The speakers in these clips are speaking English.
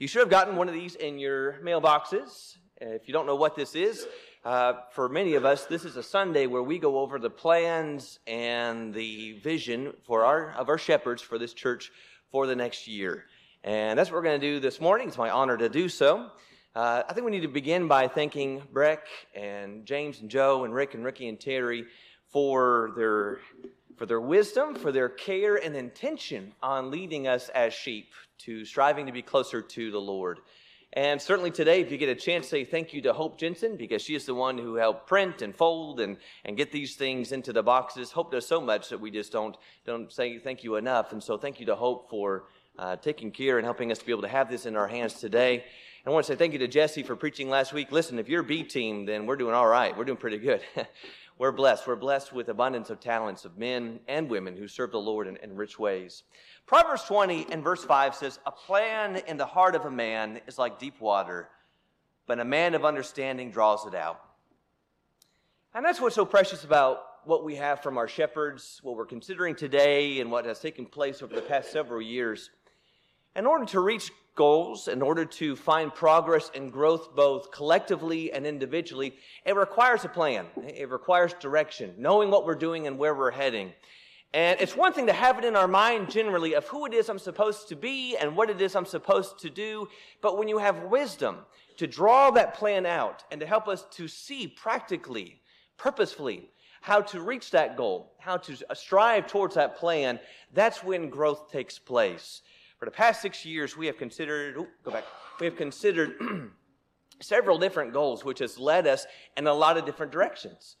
You should have gotten one of these in your mailboxes. If you don't know what this is, uh, for many of us, this is a Sunday where we go over the plans and the vision for our of our shepherds for this church for the next year. And that's what we're going to do this morning. It's my honor to do so. Uh, I think we need to begin by thanking Breck and James and Joe and Rick and Ricky and Terry for their for their wisdom, for their care and intention on leading us as sheep to striving to be closer to the Lord. And certainly today, if you get a chance, say thank you to Hope Jensen because she is the one who helped print and fold and, and get these things into the boxes. Hope does so much that we just don't, don't say thank you enough. And so thank you to Hope for uh, taking care and helping us to be able to have this in our hands today. And I want to say thank you to Jesse for preaching last week. Listen, if you're B team, then we're doing all right. We're doing pretty good. we're blessed. We're blessed with abundance of talents of men and women who serve the Lord in, in rich ways. Proverbs 20 and verse 5 says, A plan in the heart of a man is like deep water, but a man of understanding draws it out. And that's what's so precious about what we have from our shepherds, what we're considering today, and what has taken place over the past several years. In order to reach goals, in order to find progress and growth both collectively and individually, it requires a plan. It requires direction, knowing what we're doing and where we're heading. And it's one thing to have it in our mind generally of who it is I'm supposed to be and what it is I'm supposed to do. But when you have wisdom to draw that plan out and to help us to see practically, purposefully, how to reach that goal, how to strive towards that plan, that's when growth takes place. For the past six years, we have considered, oh, go back, we have considered several different goals, which has led us in a lot of different directions.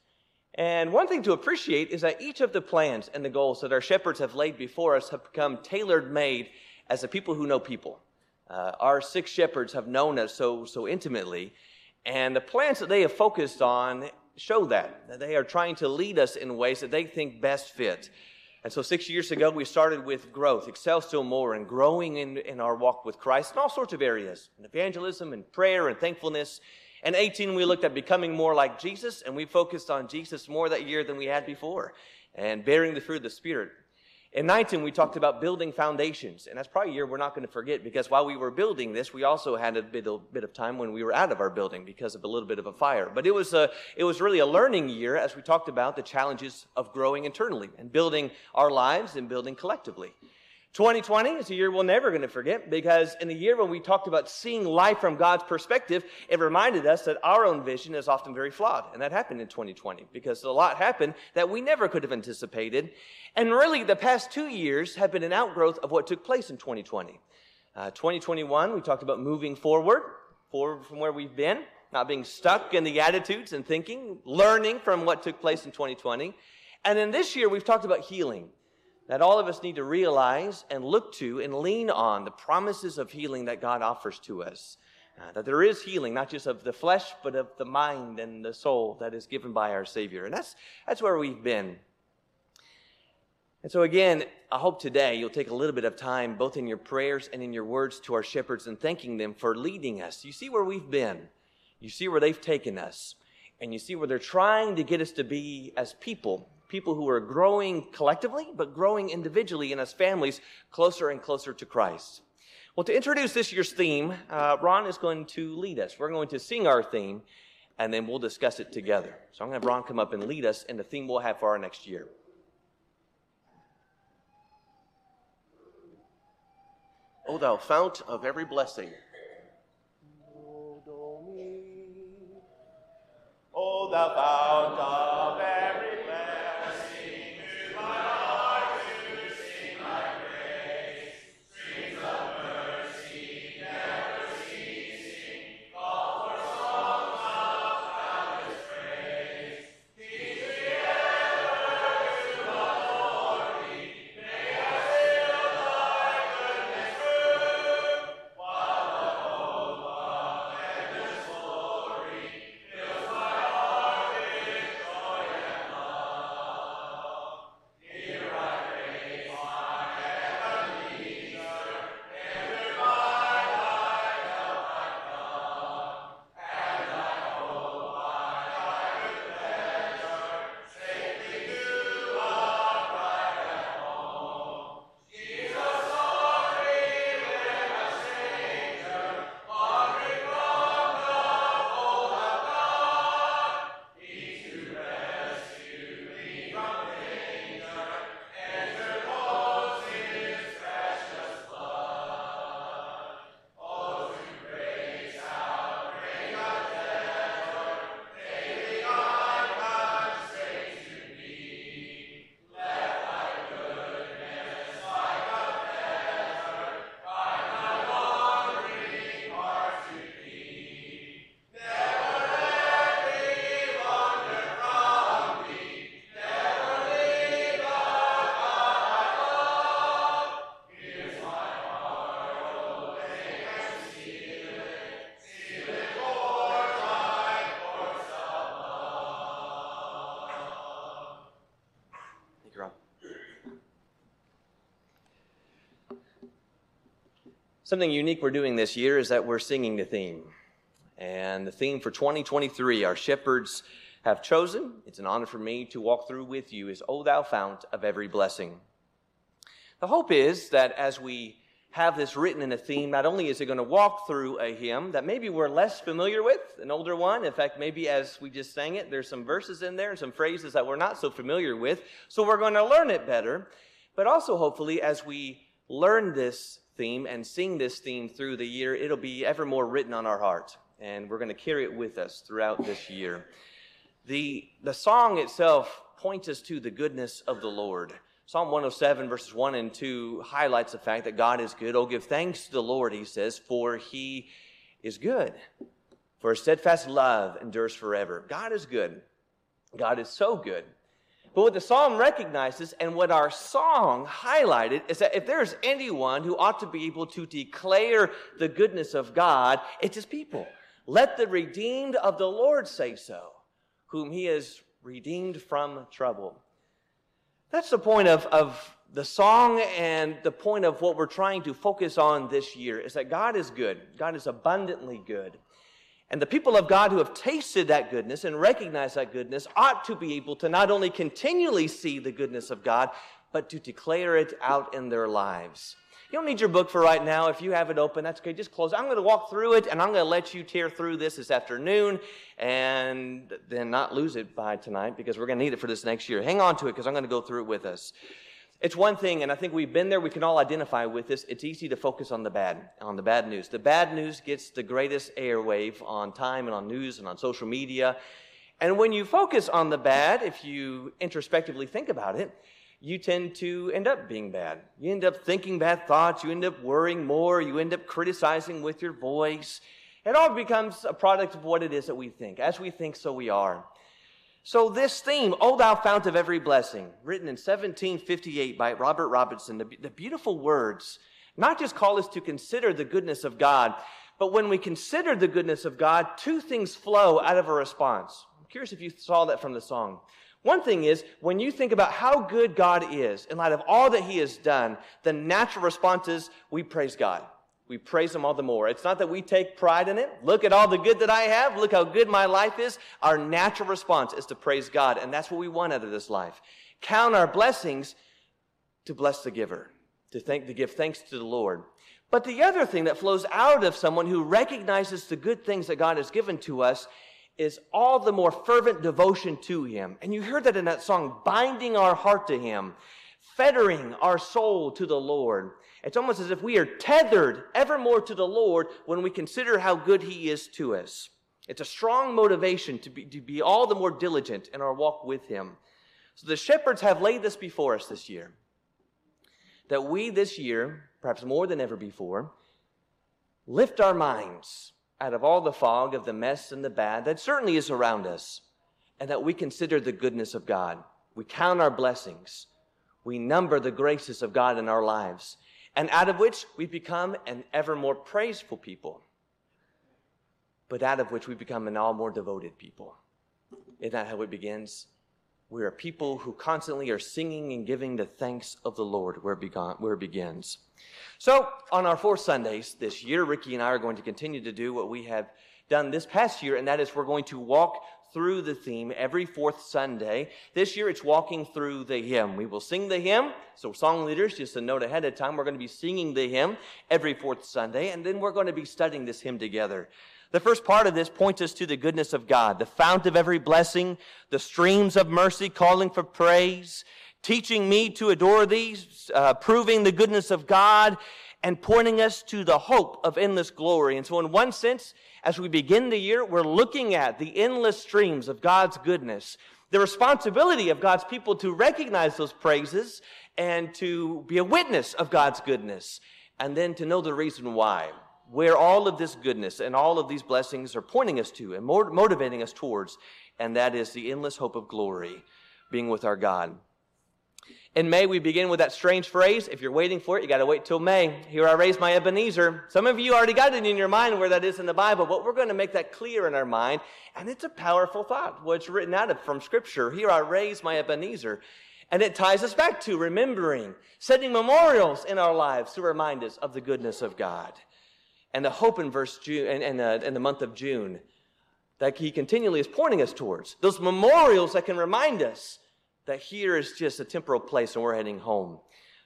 And one thing to appreciate is that each of the plans and the goals that our shepherds have laid before us have become tailored made as the people who know people. Uh, our six shepherds have known us so, so intimately, and the plans that they have focused on show that, that they are trying to lead us in ways that they think best fit. And so six years ago, we started with growth, excel still more, and growing in, in our walk with Christ in all sorts of areas, in evangelism and prayer and thankfulness and 18, we looked at becoming more like Jesus, and we focused on Jesus more that year than we had before, and bearing the fruit of the Spirit. In 19, we talked about building foundations, and that's probably a year we're not going to forget because while we were building this, we also had a bit, a bit of time when we were out of our building because of a little bit of a fire. But it was, a, it was really a learning year as we talked about the challenges of growing internally and building our lives and building collectively. 2020 is a year we're never going to forget because in the year when we talked about seeing life from God's perspective, it reminded us that our own vision is often very flawed. And that happened in 2020 because a lot happened that we never could have anticipated. And really, the past two years have been an outgrowth of what took place in 2020. Uh, 2021, we talked about moving forward, forward from where we've been, not being stuck in the attitudes and thinking, learning from what took place in 2020. And then this year, we've talked about healing that all of us need to realize and look to and lean on the promises of healing that God offers to us. Uh, that there is healing, not just of the flesh, but of the mind and the soul that is given by our Savior. And that's, that's where we've been. And so, again, I hope today you'll take a little bit of time, both in your prayers and in your words to our shepherds, and thanking them for leading us. You see where we've been, you see where they've taken us, and you see where they're trying to get us to be as people people who are growing collectively, but growing individually and as families closer and closer to Christ. Well, to introduce this year's theme, uh, Ron is going to lead us. We're going to sing our theme, and then we'll discuss it together. So I'm going to have Ron come up and lead us in the theme we'll have for our next year. O thou fount of every blessing. O thou fount of Something unique we're doing this year is that we're singing the theme. And the theme for 2023, our shepherds have chosen, it's an honor for me to walk through with you, is O Thou Fount of Every Blessing. The hope is that as we have this written in a theme, not only is it going to walk through a hymn that maybe we're less familiar with, an older one. In fact, maybe as we just sang it, there's some verses in there and some phrases that we're not so familiar with. So we're going to learn it better. But also, hopefully, as we learn this theme and sing this theme through the year, it'll be ever more written on our heart. And we're going to carry it with us throughout this year. The, the song itself points us to the goodness of the Lord. Psalm 107, verses 1 and 2 highlights the fact that God is good. Oh, give thanks to the Lord, he says, for he is good. For his steadfast love endures forever. God is good. God is so good. But what the psalm recognizes and what our song highlighted is that if there's anyone who ought to be able to declare the goodness of God, it's his people. Let the redeemed of the Lord say so, whom he has redeemed from trouble. That's the point of, of the song and the point of what we're trying to focus on this year is that God is good. God is abundantly good. And the people of God who have tasted that goodness and recognized that goodness ought to be able to not only continually see the goodness of God, but to declare it out in their lives. You don't need your book for right now. If you have it open, that's okay. Just close. I'm going to walk through it and I'm going to let you tear through this this afternoon and then not lose it by tonight because we're going to need it for this next year. Hang on to it because I'm going to go through it with us. It's one thing, and I think we've been there, we can all identify with this. It's easy to focus on the bad, on the bad news. The bad news gets the greatest airwave on time and on news and on social media. And when you focus on the bad, if you introspectively think about it, you tend to end up being bad. You end up thinking bad thoughts. You end up worrying more. You end up criticizing with your voice. It all becomes a product of what it is that we think. As we think, so we are. So, this theme, O Thou Fount of Every Blessing, written in 1758 by Robert Robinson, the, the beautiful words, not just call us to consider the goodness of God, but when we consider the goodness of God, two things flow out of a response. I'm curious if you saw that from the song. One thing is, when you think about how good God is, in light of all that He has done, the natural response is we praise God. We praise Him all the more. It's not that we take pride in it. Look at all the good that I have. Look how good my life is. Our natural response is to praise God, and that's what we want out of this life. Count our blessings to bless the giver, to thank, to give thanks to the Lord. But the other thing that flows out of someone who recognizes the good things that God has given to us is all the more fervent devotion to Him. And you heard that in that song, binding our heart to Him, fettering our soul to the Lord. It's almost as if we are tethered evermore to the Lord when we consider how good He is to us. It's a strong motivation to be, to be all the more diligent in our walk with Him. So the shepherds have laid this before us this year. That we this year, perhaps more than ever before, lift our minds out of all the fog of the mess and the bad that certainly is around us, and that we consider the goodness of God. We count our blessings. We number the graces of God in our lives, and out of which we become an ever more praiseful people, but out of which we become an all more devoted people. Isn't that how it begins? We are people who constantly are singing and giving the thanks of the Lord where it, where it begins. So, on our four Sundays this year, Ricky and I are going to continue to do what we have done this past year, and that is we're going to walk through the theme every fourth Sunday. This year it's walking through the hymn. We will sing the hymn. So, song leaders, just a note ahead of time, we're going to be singing the hymn every fourth Sunday, and then we're going to be studying this hymn together. The first part of this points us to the goodness of God, the fount of every blessing, the streams of mercy calling for praise, teaching me to adore thee, uh, proving the goodness of God, and pointing us to the hope of endless glory. And so, in one sense, as we begin the year, we're looking at the endless streams of God's goodness, the responsibility of God's people to recognize those praises and to be a witness of God's goodness, and then to know the reason why, where all of this goodness and all of these blessings are pointing us to and motivating us towards, and that is the endless hope of glory, being with our God. In May, we begin with that strange phrase. If you're waiting for it, you got to wait till May. Here I raise my Ebenezer. Some of you already got it in your mind where that is in the Bible, but we're going to make that clear in our mind. And it's a powerful thought. What's written out of from Scripture. Here I raise my Ebenezer. And it ties us back to remembering, setting memorials in our lives to remind us of the goodness of God. And the hope in verse June and, and, uh, in the month of June that he continually is pointing us towards. Those memorials that can remind us that here is just a temporal place and we're heading home.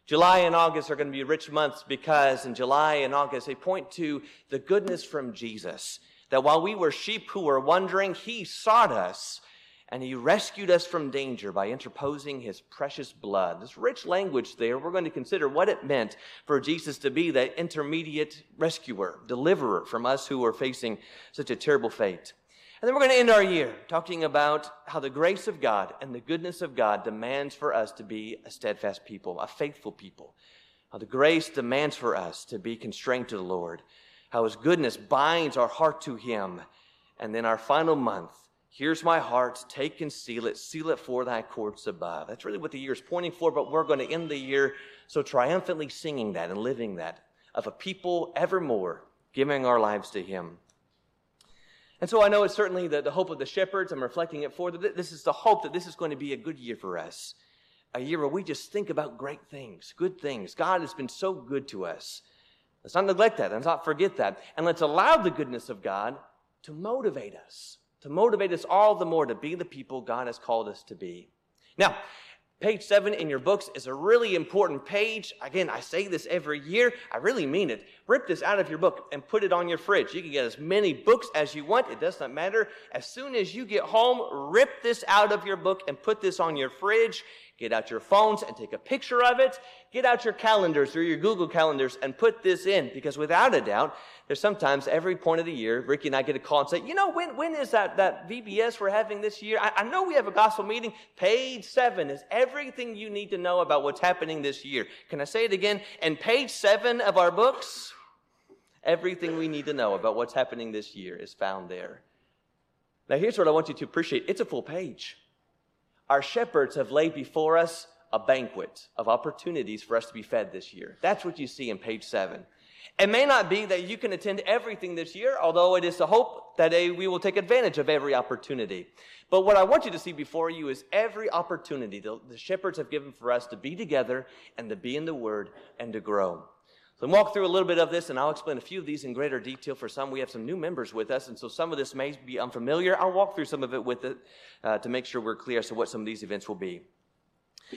July and August are going to be rich months because in July and August they point to the goodness from Jesus. That while we were sheep who were wandering, he sought us and he rescued us from danger by interposing his precious blood. This rich language there, we're going to consider what it meant for Jesus to be that intermediate rescuer, deliverer from us who were facing such a terrible fate. And then we're going to end our year talking about how the grace of God and the goodness of God demands for us to be a steadfast people, a faithful people. How the grace demands for us to be constrained to the Lord. How his goodness binds our heart to him. And then our final month, here's my heart, take and seal it, seal it for thy courts above. That's really what the year is pointing for, but we're going to end the year so triumphantly singing that and living that of a people evermore giving our lives to him. And so I know it's certainly the, the hope of the shepherds. I'm reflecting it for. This is the hope that this is going to be a good year for us. A year where we just think about great things, good things. God has been so good to us. Let's not neglect that. Let's not forget that. And let's allow the goodness of God to motivate us, to motivate us all the more to be the people God has called us to be. Now, Page seven in your books is a really important page. Again, I say this every year. I really mean it. Rip this out of your book and put it on your fridge. You can get as many books as you want. It does not matter. As soon as you get home, rip this out of your book and put this on your fridge. Get out your phones and take a picture of it. Get out your calendars or your Google calendars and put this in because without a doubt, there's sometimes every point of the year, Ricky and I get a call and say, you know, when, when is that, that VBS we're having this year? I, I know we have a gospel meeting. Page seven is everything you need to know about what's happening this year. Can I say it again? And page seven of our books, everything we need to know about what's happening this year is found there. Now here's what I want you to appreciate. It's a full page. Our shepherds have laid before us a banquet of opportunities for us to be fed this year. That's what you see in page seven. It may not be that you can attend everything this year, although it is the hope that we will take advantage of every opportunity. But what I want you to see before you is every opportunity the, the shepherds have given for us to be together and to be in the Word and to grow. So, we'll walk through a little bit of this, and I'll explain a few of these in greater detail. For some, we have some new members with us, and so some of this may be unfamiliar. I'll walk through some of it with it uh, to make sure we're clear as to what some of these events will be.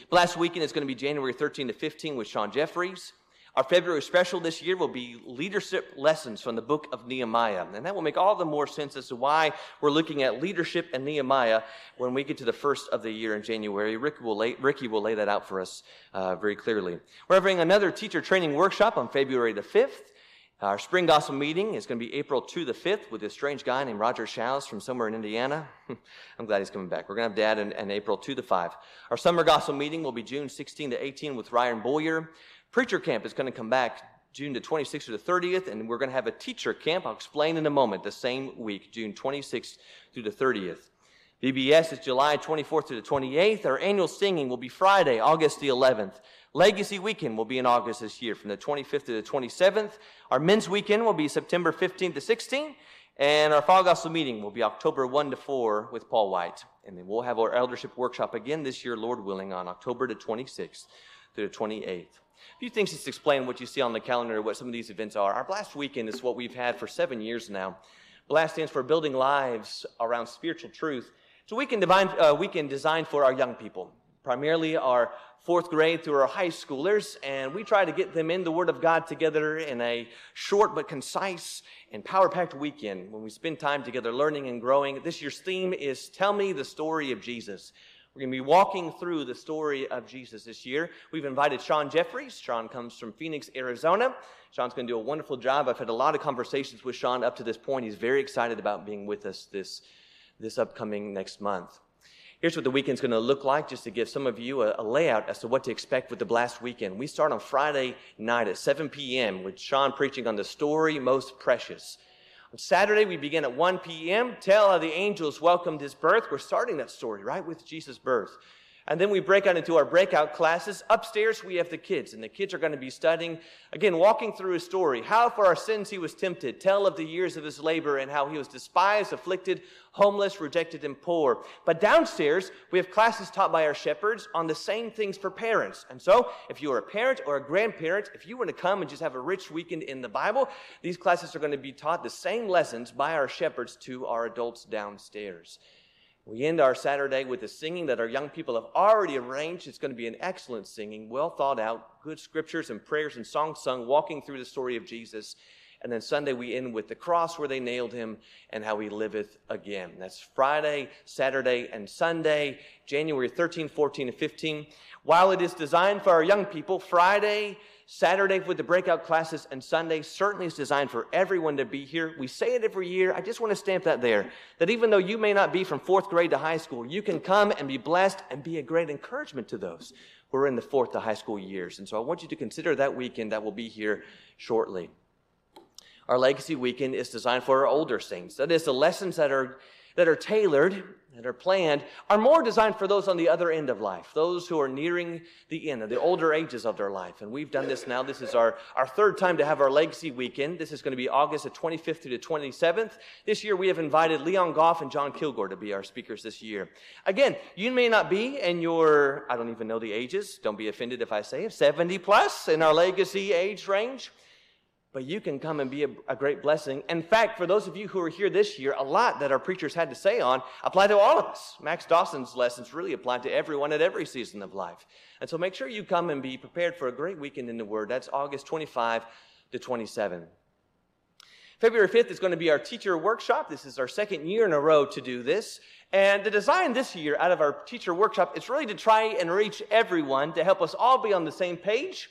Blast weekend is going to be January 13 to 15 with Sean Jeffries. Our February special this year will be leadership lessons from the book of Nehemiah. And that will make all the more sense as to why we're looking at leadership and Nehemiah when we get to the first of the year in January. Rick will lay, Ricky will lay that out for us uh, very clearly. We're having another teacher training workshop on February the 5th. Our spring gospel meeting is going to be April 2 the 5th with this strange guy named Roger Shouse from somewhere in Indiana. I'm glad he's coming back. We're going to have dad and, April 2 the 5. Our summer gospel meeting will be June 16 to 18 with Ryan Boyer. Preacher camp is going to come back June the 26th to the 30th, and we're going to have a teacher camp. I'll explain in a moment the same week, June 26th through the 30th. VBS is July 24th to the 28th. Our annual singing will be Friday, August the 11th. Legacy weekend will be in August this year from the 25th to the 27th. Our men's weekend will be September 15th to 16th. And our fall gospel meeting will be October 1 to 4 with Paul White. And then we'll have our eldership workshop again this year, Lord willing, on October the 26th through the 28th. A few things just to explain what you see on the calendar, what some of these events are. Our Blast Weekend is what we've had for seven years now. Blast stands for Building Lives Around Spiritual Truth. It's a weekend, divine, uh, weekend designed for our young people, primarily our fourth grade through our high schoolers, and we try to get them in the Word of God together in a short but concise and power packed weekend when we spend time together learning and growing. This year's theme is Tell Me the Story of Jesus. We're going to be walking through the story of Jesus this year. We've invited Sean Jeffries. Sean comes from Phoenix, Arizona. Sean's going to do a wonderful job. I've had a lot of conversations with Sean up to this point. He's very excited about being with us this, this upcoming next month. Here's what the weekend's going to look like, just to give some of you a, a, layout as to what to expect with the Blast Weekend. We start on Friday night at 7 p.m. with Sean preaching on the story most precious. On Saturday, we begin at 1 p.m. Tell how the angels welcomed his birth. We're starting that story, right, with Jesus' birth. And then we break out into our breakout classes. Upstairs, we have the kids, and the kids are going to be studying, again, walking through a story. How for our sins he was tempted, tell of the years of his labor and how he was despised, afflicted, homeless, rejected, and poor. But downstairs, we have classes taught by our shepherds on the same things for parents. And so, if you are a parent or a grandparent, if you want to come and just have a rich weekend in the Bible, these classes are going to be taught the same lessons by our shepherds to our adults downstairs. We end our Saturday with the singing that our young people have already arranged. It's going to be an excellent singing, well thought out, good scriptures and prayers and songs sung, walking through the story of Jesus. And then Sunday we end with the cross where they nailed him and how he liveth again. That's Friday, Saturday, and Sunday, January 13, 14, and 15. While it is designed for our young people, Friday, Saturday with the breakout classes, and Sunday certainly is designed for everyone to be here. We say it every year. I just want to stamp that there. That even though you may not be from fourth grade to high school, you can come and be blessed and be a great encouragement to those who are in the fourth to high school years. And so I want you to consider that weekend that will be here shortly. Our legacy weekend is designed for our older saints. That is, the lessons that are that are tailored, that are planned, are more designed for those on the other end of life, those who are nearing the end of the older ages of their life. And we've done this now. This is our, our third time to have our Legacy Weekend. This is going to be August the 25th to the 27th. This year we have invited Leon Goff and John Kilgore to be our speakers this year. Again, you may not be in your, I don't even know the ages, don't be offended if I say it, 70 plus in our Legacy age range but you can come and be a, a, great blessing. In fact, for those of you who are here this year, a lot that our preachers had to say on apply to all of us. Max Dawson's lessons really apply to everyone at every season of life. And so make sure you come and be prepared for a great weekend in the Word. That's August 25 to 27. February 5th is going to be our teacher workshop. This is our second year in a row to do this. And the design this year out of our teacher workshop is really to try and reach everyone to help us all be on the same page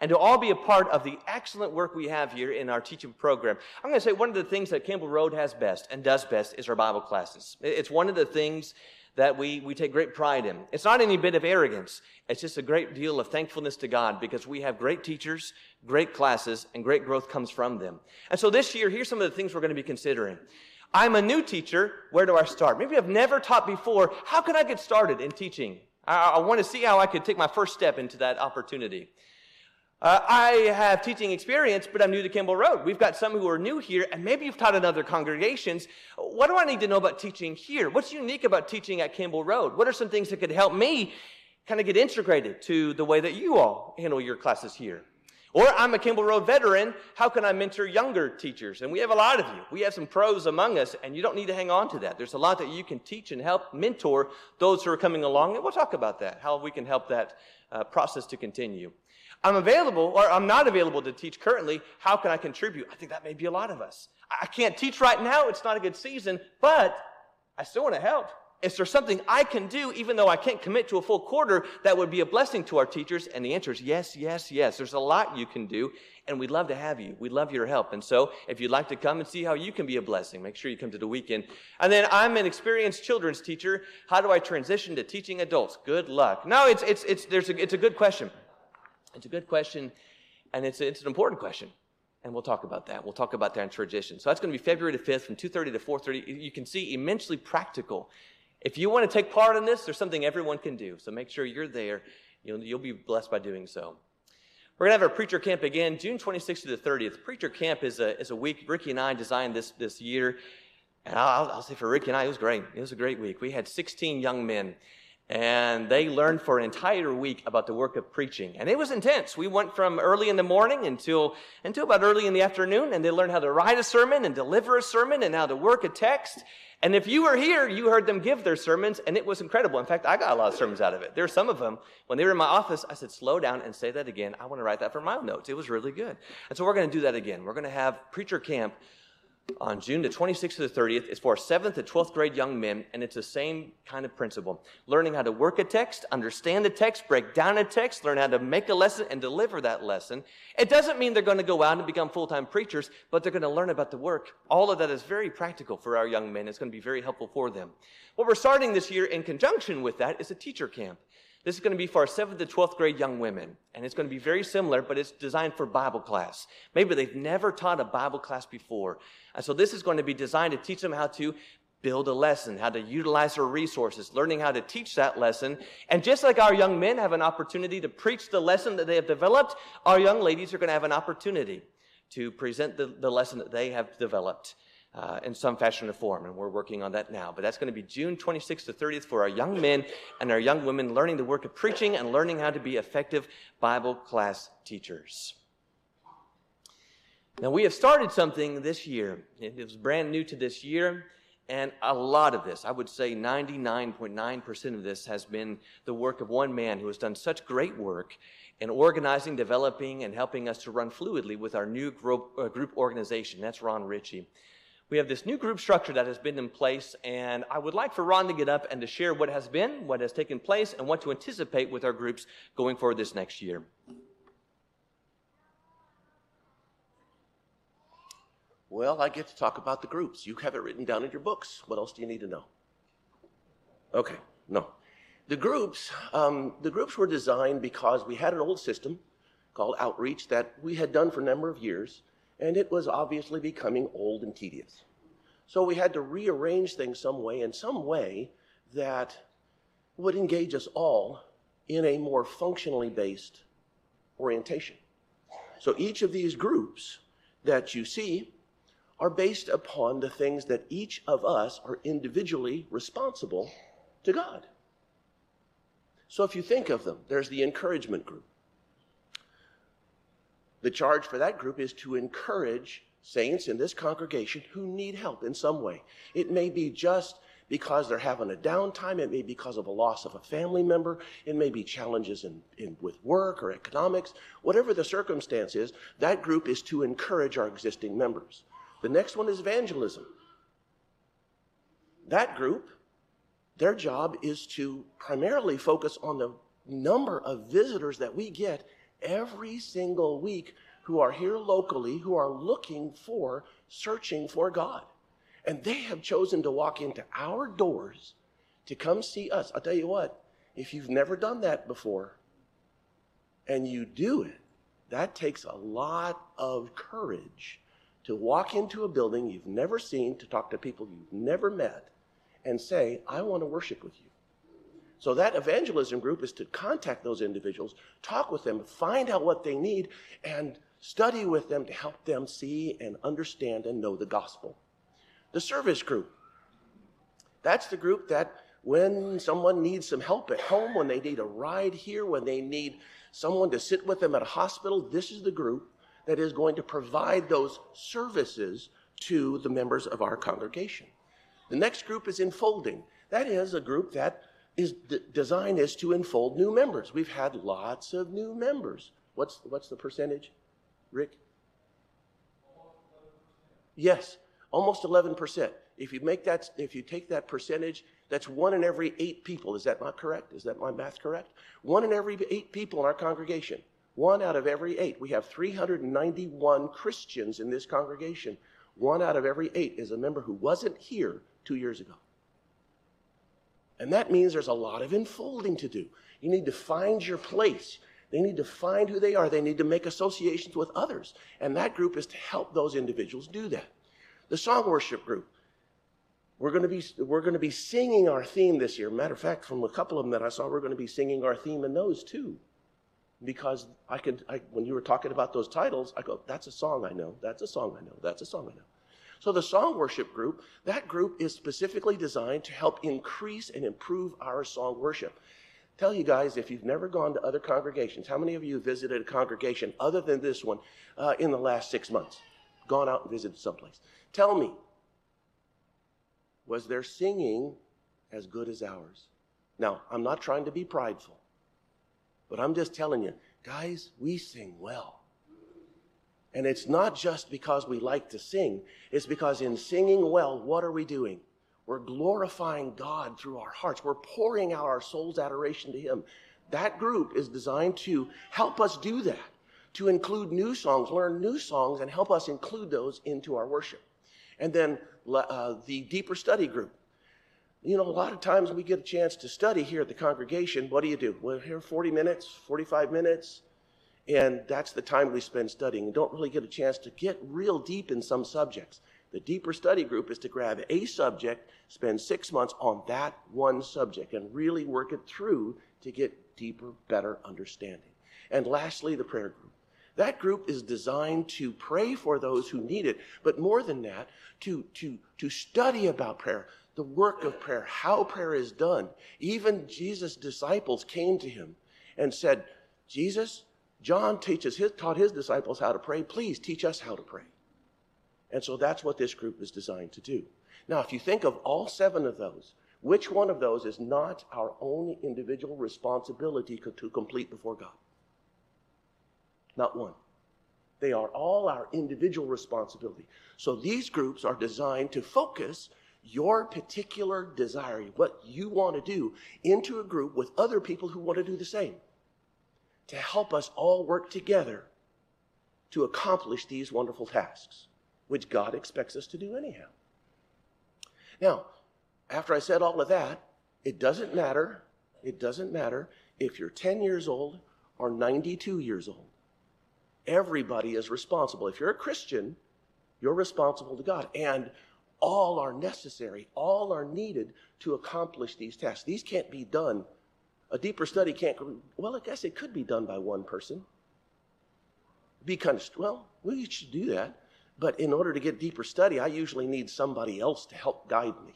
and to all be a part of the excellent work we have here in our teaching program. I'm going to say one of the things that Campbell Road has best and does best is our Bible classes. It's one of the things that we, we take great pride in. It's not any bit of arrogance. It's just a great deal of thankfulness to God because we have great teachers, great classes, and great growth comes from them. And so this year, here's some of the things we're going to be considering. I'm a new teacher. Where do I start? Maybe I've never taught before. How can I get started in teaching? I, I want to see how I could take my first step into that opportunity. Uh, I have teaching experience, but I'm new to Campbell Road. We've got some who are new here, and maybe you've taught in other congregations. What do I need to know about teaching here? What's unique about teaching at Campbell Road? What are some things that could help me kind of get integrated to the way that you all handle your classes here? Or I'm a Campbell Road veteran. How can I mentor younger teachers? And we have a lot of you. We have some pros among us, and you don't need to hang on to that. There's a lot that you can teach and help mentor those who are coming along, and we'll talk about that, how we can help that uh, process to continue. I'm available or I'm not available to teach currently. How can I contribute? I think that may be a lot of us. I can't teach right now. It's not a good season, but I still want to help. Is there something I can do, even though I can't commit to a full quarter, that would be a blessing to our teachers? And the answer is yes, yes, yes. There's a lot you can do, and we'd love to have you. We'd love your help. And so, if you'd like to come and see how you can be a blessing, make sure you come to the weekend. And then, I'm an experienced children's teacher. How do I transition to teaching adults? Good luck. No, it's, it's, it's, there's a, it's a good question. It's a good question, and it's, it's an important question. And we'll talk about that. We'll talk about that in tradition. So that's going to be February the 5th from 2.30 to 4.30. You can see immensely practical. If you want to take part in this, there's something everyone can do. So make sure you're there. You'll, you'll be blessed by doing so. We're going to have our preacher camp again, June 26th to the 30th. Preacher camp is a, is a week Ricky and I designed this, this year. And I'll, I'll say for Ricky and I, it was great. It was a great week. We had 16 young men and they learned for an entire week about the work of preaching. And it was intense. We went from early in the morning until, until about early in the afternoon, and they learned how to write a sermon and deliver a sermon and how to work a text. And if you were here, you heard them give their sermons, and it was incredible. In fact, I got a lot of sermons out of it. There are some of them, when they were in my office, I said, slow down and say that again. I want to write that for my notes. It was really good. And so we're going to do that again. We're going to have preacher camp on June the 26th to the 30th is for 7th to 12th grade young men, and it's the same kind of principle. Learning how to work a text, understand a text, break down a text, learn how to make a lesson and deliver that lesson. It doesn't mean they're going to go out and become full-time preachers, but they're going to learn about the work. All of that is very practical for our young men. It's going to be very helpful for them. What we're starting this year in conjunction with that is a teacher camp. This is going to be for our 7th to 12th grade young women. And it's going to be very similar, but it's designed for Bible class. Maybe they've never taught a Bible class before. And so this is going to be designed to teach them how to build a lesson, how to utilize their resources, learning how to teach that lesson. And just like our young men have an opportunity to preach the lesson that they have developed, our young ladies are going to have an opportunity to present the, the lesson that they have developed uh, in some fashion or form. And we're working on that now. But that's going to be June 26th to 30th for our young men and our young women learning the work of preaching and learning how to be effective Bible class teachers. Now, we have started something this year. It was brand new to this year. And a lot of this, I would say 99.9% of this, has been the work of one man who has done such great work in organizing, developing, and helping us to run fluidly with our new group, uh, group organization. That's Ron Ritchie. We have this new group structure that has been in place, and I would like for Ron to get up and to share what has been, what has taken place, and what to anticipate with our groups going forward this next year. Well, I get to talk about the groups. You have it written down in your books. What else do you need to know? Okay, no. The groups, um, the groups were designed because we had an old system called outreach that we had done for a number of years, and it was obviously becoming old and tedious. So we had to rearrange things some way, in some way that would engage us all in a more functionally based orientation. So each of these groups that you see are based upon the things that each of us are individually responsible to God. So if you think of them, there's the encouragement group. The charge for that group is to encourage saints in this congregation who need help in some way. It may be just because they're having a downtime. It may be because of a loss of a family member. It may be challenges in, in, with work or economics. Whatever the circumstance is, that group is to encourage our existing members. The next one is evangelism. That group, their job is to primarily focus on the number of visitors that we get every single week who are here locally, who are looking for, searching for God. And they have chosen to walk into our doors to come see us. I'll tell you what, if you've never done that before and you do it, that takes a lot of courage to walk into a building you've never seen, to talk to people you've never met, and say, I want to worship with you. So that evangelism group is to contact those individuals, talk with them, find out what they need, and study with them to help them see and understand and know the gospel. The service group. That's the group that when someone needs some help at home, when they need a ride here, when they need someone to sit with them at a hospital, this is the group that is going to provide those services to the members of our congregation. The next group is enfolding. That is a group that is d- designed is to enfold new members. We've had lots of new members. What's what's the percentage, Rick? Yes, almost 11%. If you make that if you take that percentage, that's one in every 8 people. Is that not correct? Is that my math correct? One in every 8 people in our congregation one out of every eight. We have 391 Christians in this congregation. One out of every eight is a member who wasn't here two years ago. And that means there's a lot of enfolding to do. You need to find your place. They need to find who they are. They need to make associations with others. And that group is to help those individuals do that. The song worship group. We're going to be, we're going to be singing our theme this year. Matter of fact, from a couple of them that I saw, we're going to be singing our theme in those too because I could, I, when you were talking about those titles, I go, that's a song I know, that's a song I know, that's a song I know. So the song worship group, that group is specifically designed to help increase and improve our song worship. Tell you guys, if you've never gone to other congregations, how many of you visited a congregation other than this one uh, in the last six months? Gone out and visited someplace. Tell me, was their singing as good as ours? Now, I'm not trying to be prideful. But I'm just telling you, guys, we sing well. And it's not just because we like to sing, it's because in singing well, what are we doing? We're glorifying God through our hearts. We're pouring out our soul's adoration to Him. That group is designed to help us do that, to include new songs, learn new songs, and help us include those into our worship. And then uh, the deeper study group. You know, a lot of times we get a chance to study here at the congregation. What do you do? We're here 40 minutes, 45 minutes, and that's the time we spend studying. and don't really get a chance to get real deep in some subjects. The deeper study group is to grab a subject, spend six months on that one subject, and really work it through to get deeper, better understanding. And lastly, the prayer group. That group is designed to pray for those who need it, but more than that, to, to, to study about prayer, the work of prayer, how prayer is done. Even Jesus' disciples came to him and said, Jesus, John teaches his, taught his disciples how to pray. Please teach us how to pray. And so that's what this group is designed to do. Now, if you think of all seven of those, which one of those is not our own individual responsibility to complete before God? Not one. They are all our individual responsibility. So these groups are designed to focus your particular desire, what you want to do, into a group with other people who want to do the same to help us all work together to accomplish these wonderful tasks, which God expects us to do anyhow. Now, after I said all of that, it doesn't matter, it doesn't matter if you're 10 years old or 92 years old. Everybody is responsible. If you're a Christian, you're responsible to God. And all are necessary, all are needed to accomplish these tasks. These can't be done. A deeper study can't, well, I guess it could be done by one person. Be kind of, well, we should do that. But in order to get deeper study, I usually need somebody else to help guide me.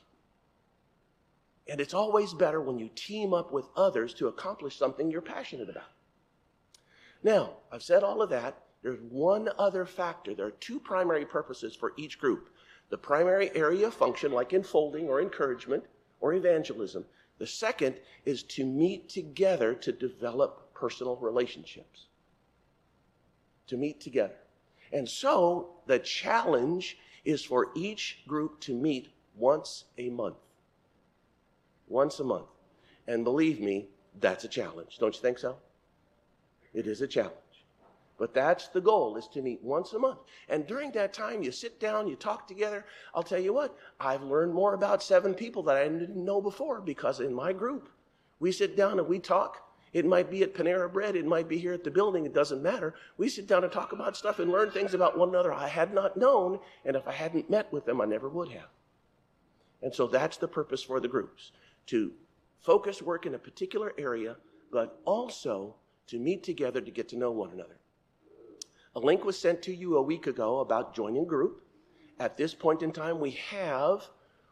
And it's always better when you team up with others to accomplish something you're passionate about. Now, I've said all of that. There's one other factor. There are two primary purposes for each group the primary area of function, like enfolding or encouragement or evangelism. The second is to meet together to develop personal relationships. To meet together. And so the challenge is for each group to meet once a month. Once a month. And believe me, that's a challenge. Don't you think so? It is a challenge. But that's the goal is to meet once a month. And during that time, you sit down, you talk together. I'll tell you what, I've learned more about seven people that I didn't know before because in my group, we sit down and we talk. It might be at Panera Bread, it might be here at the building, it doesn't matter. We sit down and talk about stuff and learn things about one another I had not known, and if I hadn't met with them, I never would have. And so that's the purpose for the groups to focus work in a particular area, but also to meet together to get to know one another. A link was sent to you a week ago about joining group. At this point in time, we have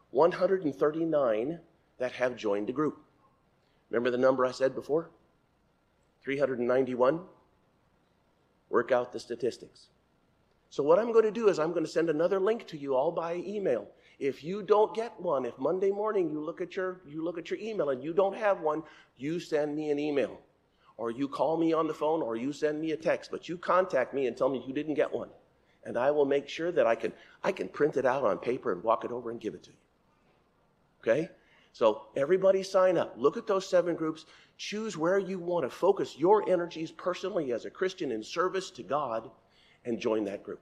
139 that have joined the group. Remember the number I said before? 391? Work out the statistics. So, what I'm going to do is I'm going to send another link to you all by email. If you don't get one, if Monday morning you look at your you look at your email and you don't have one, you send me an email or you call me on the phone, or you send me a text, but you contact me and tell me you didn't get one. And I will make sure that I can, I can print it out on paper and walk it over and give it to you. Okay? So everybody sign up. Look at those seven groups. Choose where you want to focus your energies personally as a Christian in service to God and join that group.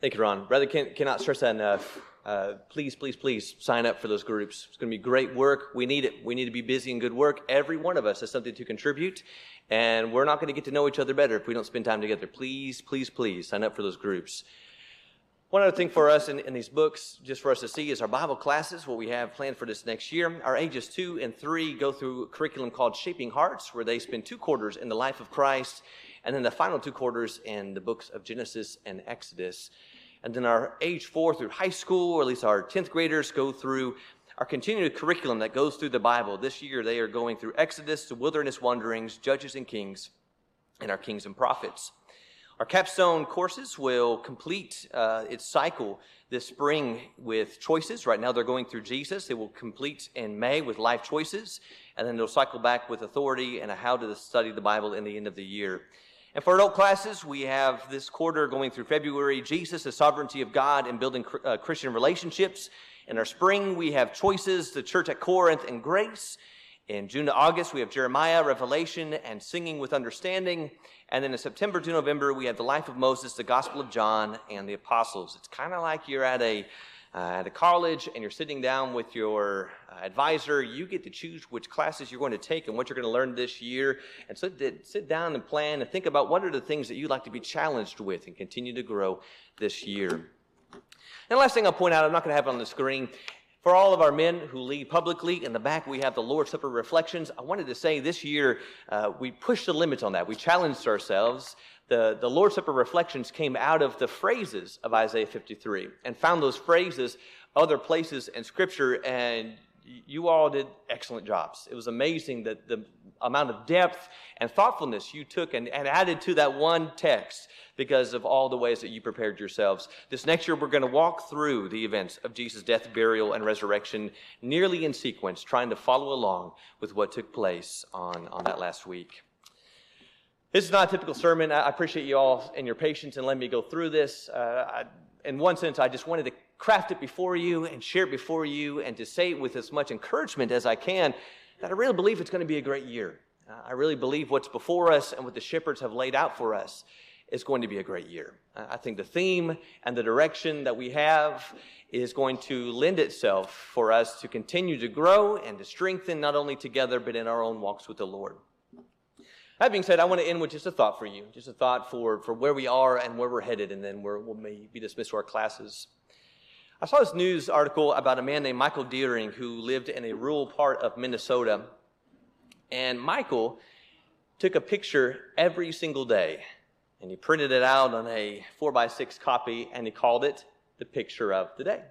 Thank you, Ron. Brother, can, cannot stress that enough. Uh, please, please, please sign up for those groups. It's going to be great work. We need it. We need to be busy and good work. Every one of us has something to contribute, and we're not going to get to know each other better if we don't spend time together. Please, please, please sign up for those groups. One other thing for us in, in, these books, just for us to see, is our Bible classes, what we have planned for this next year. Our ages two and three go through a curriculum called Shaping Hearts, where they spend two quarters in the life of Christ, and then the final two quarters in the books of Genesis and Exodus. And then our age four through high school, or at least our 10th graders, go through our continued curriculum that goes through the Bible. This year, they are going through Exodus, the wilderness wanderings, Judges and Kings, and our Kings and Prophets. Our capstone courses will complete uh, its cycle this spring with choices. Right now, they're going through Jesus. It will complete in May with life choices, and then they'll cycle back with authority and how to study the Bible in the end of the year. And for adult classes, we have this quarter going through February Jesus, the sovereignty of God, and building uh, Christian relationships. In our spring, we have choices, the church at Corinth, and grace. In June to August, we have Jeremiah, Revelation, and singing with understanding. And then in September to November, we have the life of Moses, the Gospel of John, and the apostles. It's kind of like you're at a uh, at a college and you're sitting down with your uh, advisor, you get to choose which classes you're going to take and what you're going to learn this year. And so sit down and plan and think about what are the things that you'd like to be challenged with and continue to grow this year. And the last thing I'll point out, I'm not going to have it on the screen. For all of our men who lead publicly, in the back we have the Lord's Supper reflections. I wanted to say this year uh, we pushed the limits on that. We challenged ourselves the, the Lord's Supper reflections came out of the phrases of Isaiah 53 and found those phrases other places in Scripture, and you all did excellent jobs. It was amazing that the amount of depth and thoughtfulness you took and, and added to that one text because of all the ways that you prepared yourselves. This next year, we're going to walk through the events of Jesus' death, burial, and resurrection nearly in sequence, trying to follow along with what took place on, on that last week. This is not a typical sermon. I appreciate you all and your patience and letting me go through this. Uh, I, in one sense, I just wanted to craft it before you and share it before you and to say it with as much encouragement as I can that I really believe it's going to be a great year. Uh, I really believe what's before us and what the shepherds have laid out for us is going to be a great year. Uh, I think the theme and the direction that we have is going to lend itself for us to continue to grow and to strengthen not only together but in our own walks with the Lord. That being said, I want to end with just a thought for you, just a thought for, for where we are and where we're headed, and then we will maybe be dismissed to our classes. I saw this news article about a man named Michael Deering who lived in a rural part of Minnesota. And Michael took a picture every single day, and he printed it out on a 4x6 copy, and he called it the picture of the day.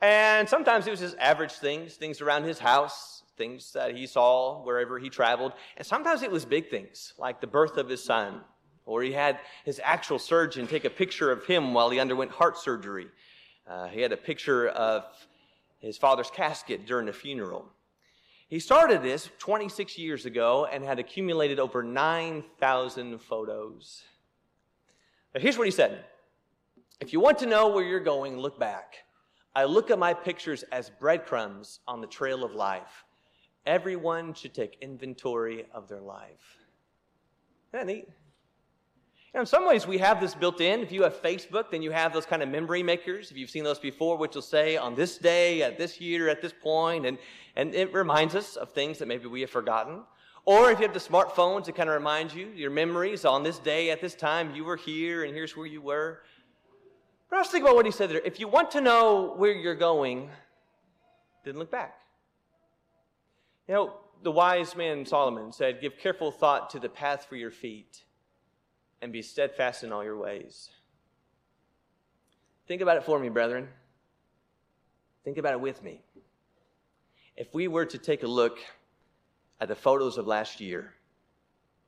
And sometimes it was just average things, things around his house, things that he saw wherever he traveled. And sometimes it was big things, like the birth of his son, or he had his actual surgeon take a picture of him while he underwent heart surgery. Uh, he had a picture of his father's casket during the funeral. He started this 26 years ago and had accumulated over 9,000 photos. Now, here's what he said If you want to know where you're going, look back. I look at my pictures as breadcrumbs on the trail of life. Everyone should take inventory of their life. Isn't that neat? In some ways, we have this built in. If you have Facebook, then you have those kind of memory makers. If you've seen those before, which will say on this day, at this year, at this point, and, and it reminds us of things that maybe we have forgotten. Or if you have the smartphones, it kind of reminds you your memories on this day, at this time, you were here, and here's where you were. But I was thinking about what he said there. If you want to know where you're going, then look back. You know, the wise man Solomon said, Give careful thought to the path for your feet and be steadfast in all your ways. Think about it for me, brethren. Think about it with me. If we were to take a look at the photos of last year,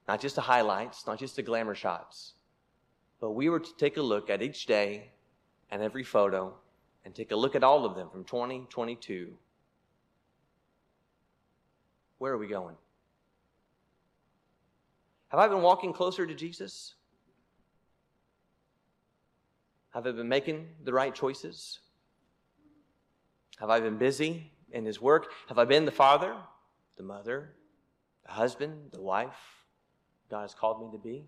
not just the highlights, not just the glamour shots, but we were to take a look at each day and every photo and take a look at all of them from 2022 where are we going? Have I been walking closer to Jesus? Have I been making the right choices? Have I been busy in His work? Have I been the father, the mother, the husband, the wife God has called me to be?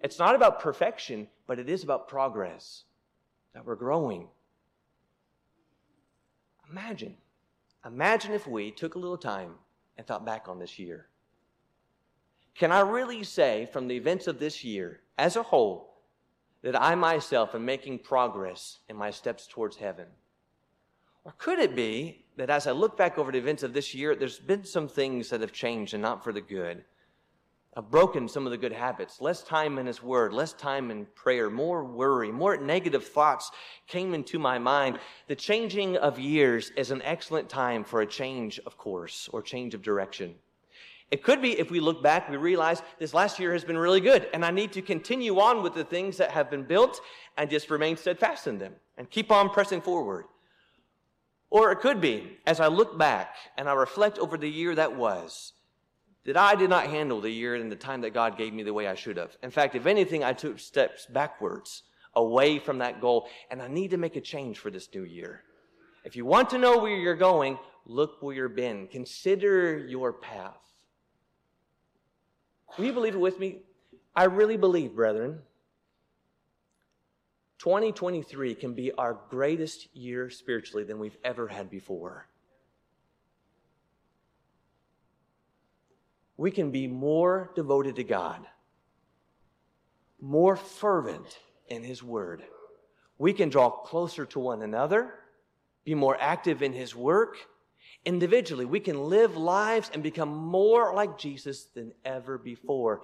It's not about perfection, but it is about progress, that we're growing. Imagine Imagine if we took a little time and thought back on this year. Can I really say from the events of this year as a whole that I myself am making progress in my steps towards heaven? Or could it be that as I look back over the events of this year, there's been some things that have changed and not for the good? I've broken some of the good habits. Less time in His Word, less time in prayer, more worry, more negative thoughts came into my mind. The changing of years is an excellent time for a change of course or change of direction. It could be if we look back, we realize this last year has been really good, and I need to continue on with the things that have been built and just remain steadfast in them and keep on pressing forward. Or it could be, as I look back and I reflect over the year that was, that I did not handle the year and the time that God gave me the way I should have. In fact, if anything, I took steps backwards away from that goal, and I need to make a change for this new year. If you want to know where you're going, look where you've been. Consider your path. Will you believe it with me? I really believe, brethren, 2023 can be our greatest year spiritually than we've ever had before. We can be more devoted to God, more fervent in His Word. We can draw closer to one another, be more active in His work. Individually, we can live lives and become more like Jesus than ever before.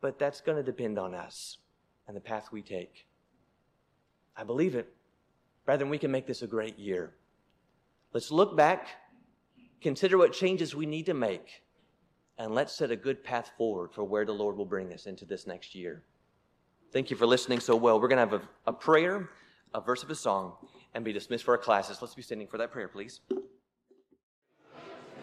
But that's going to depend on us and the path we take. I believe it. Brethren, we can make this a great year. Let's look back, consider what changes we need to make, and let's set a good path forward for where the Lord will bring us into this next year. Thank you for listening so well. We're going to have a, a prayer, a verse of a song, and be dismissed for our classes. Let's be standing for that prayer, please.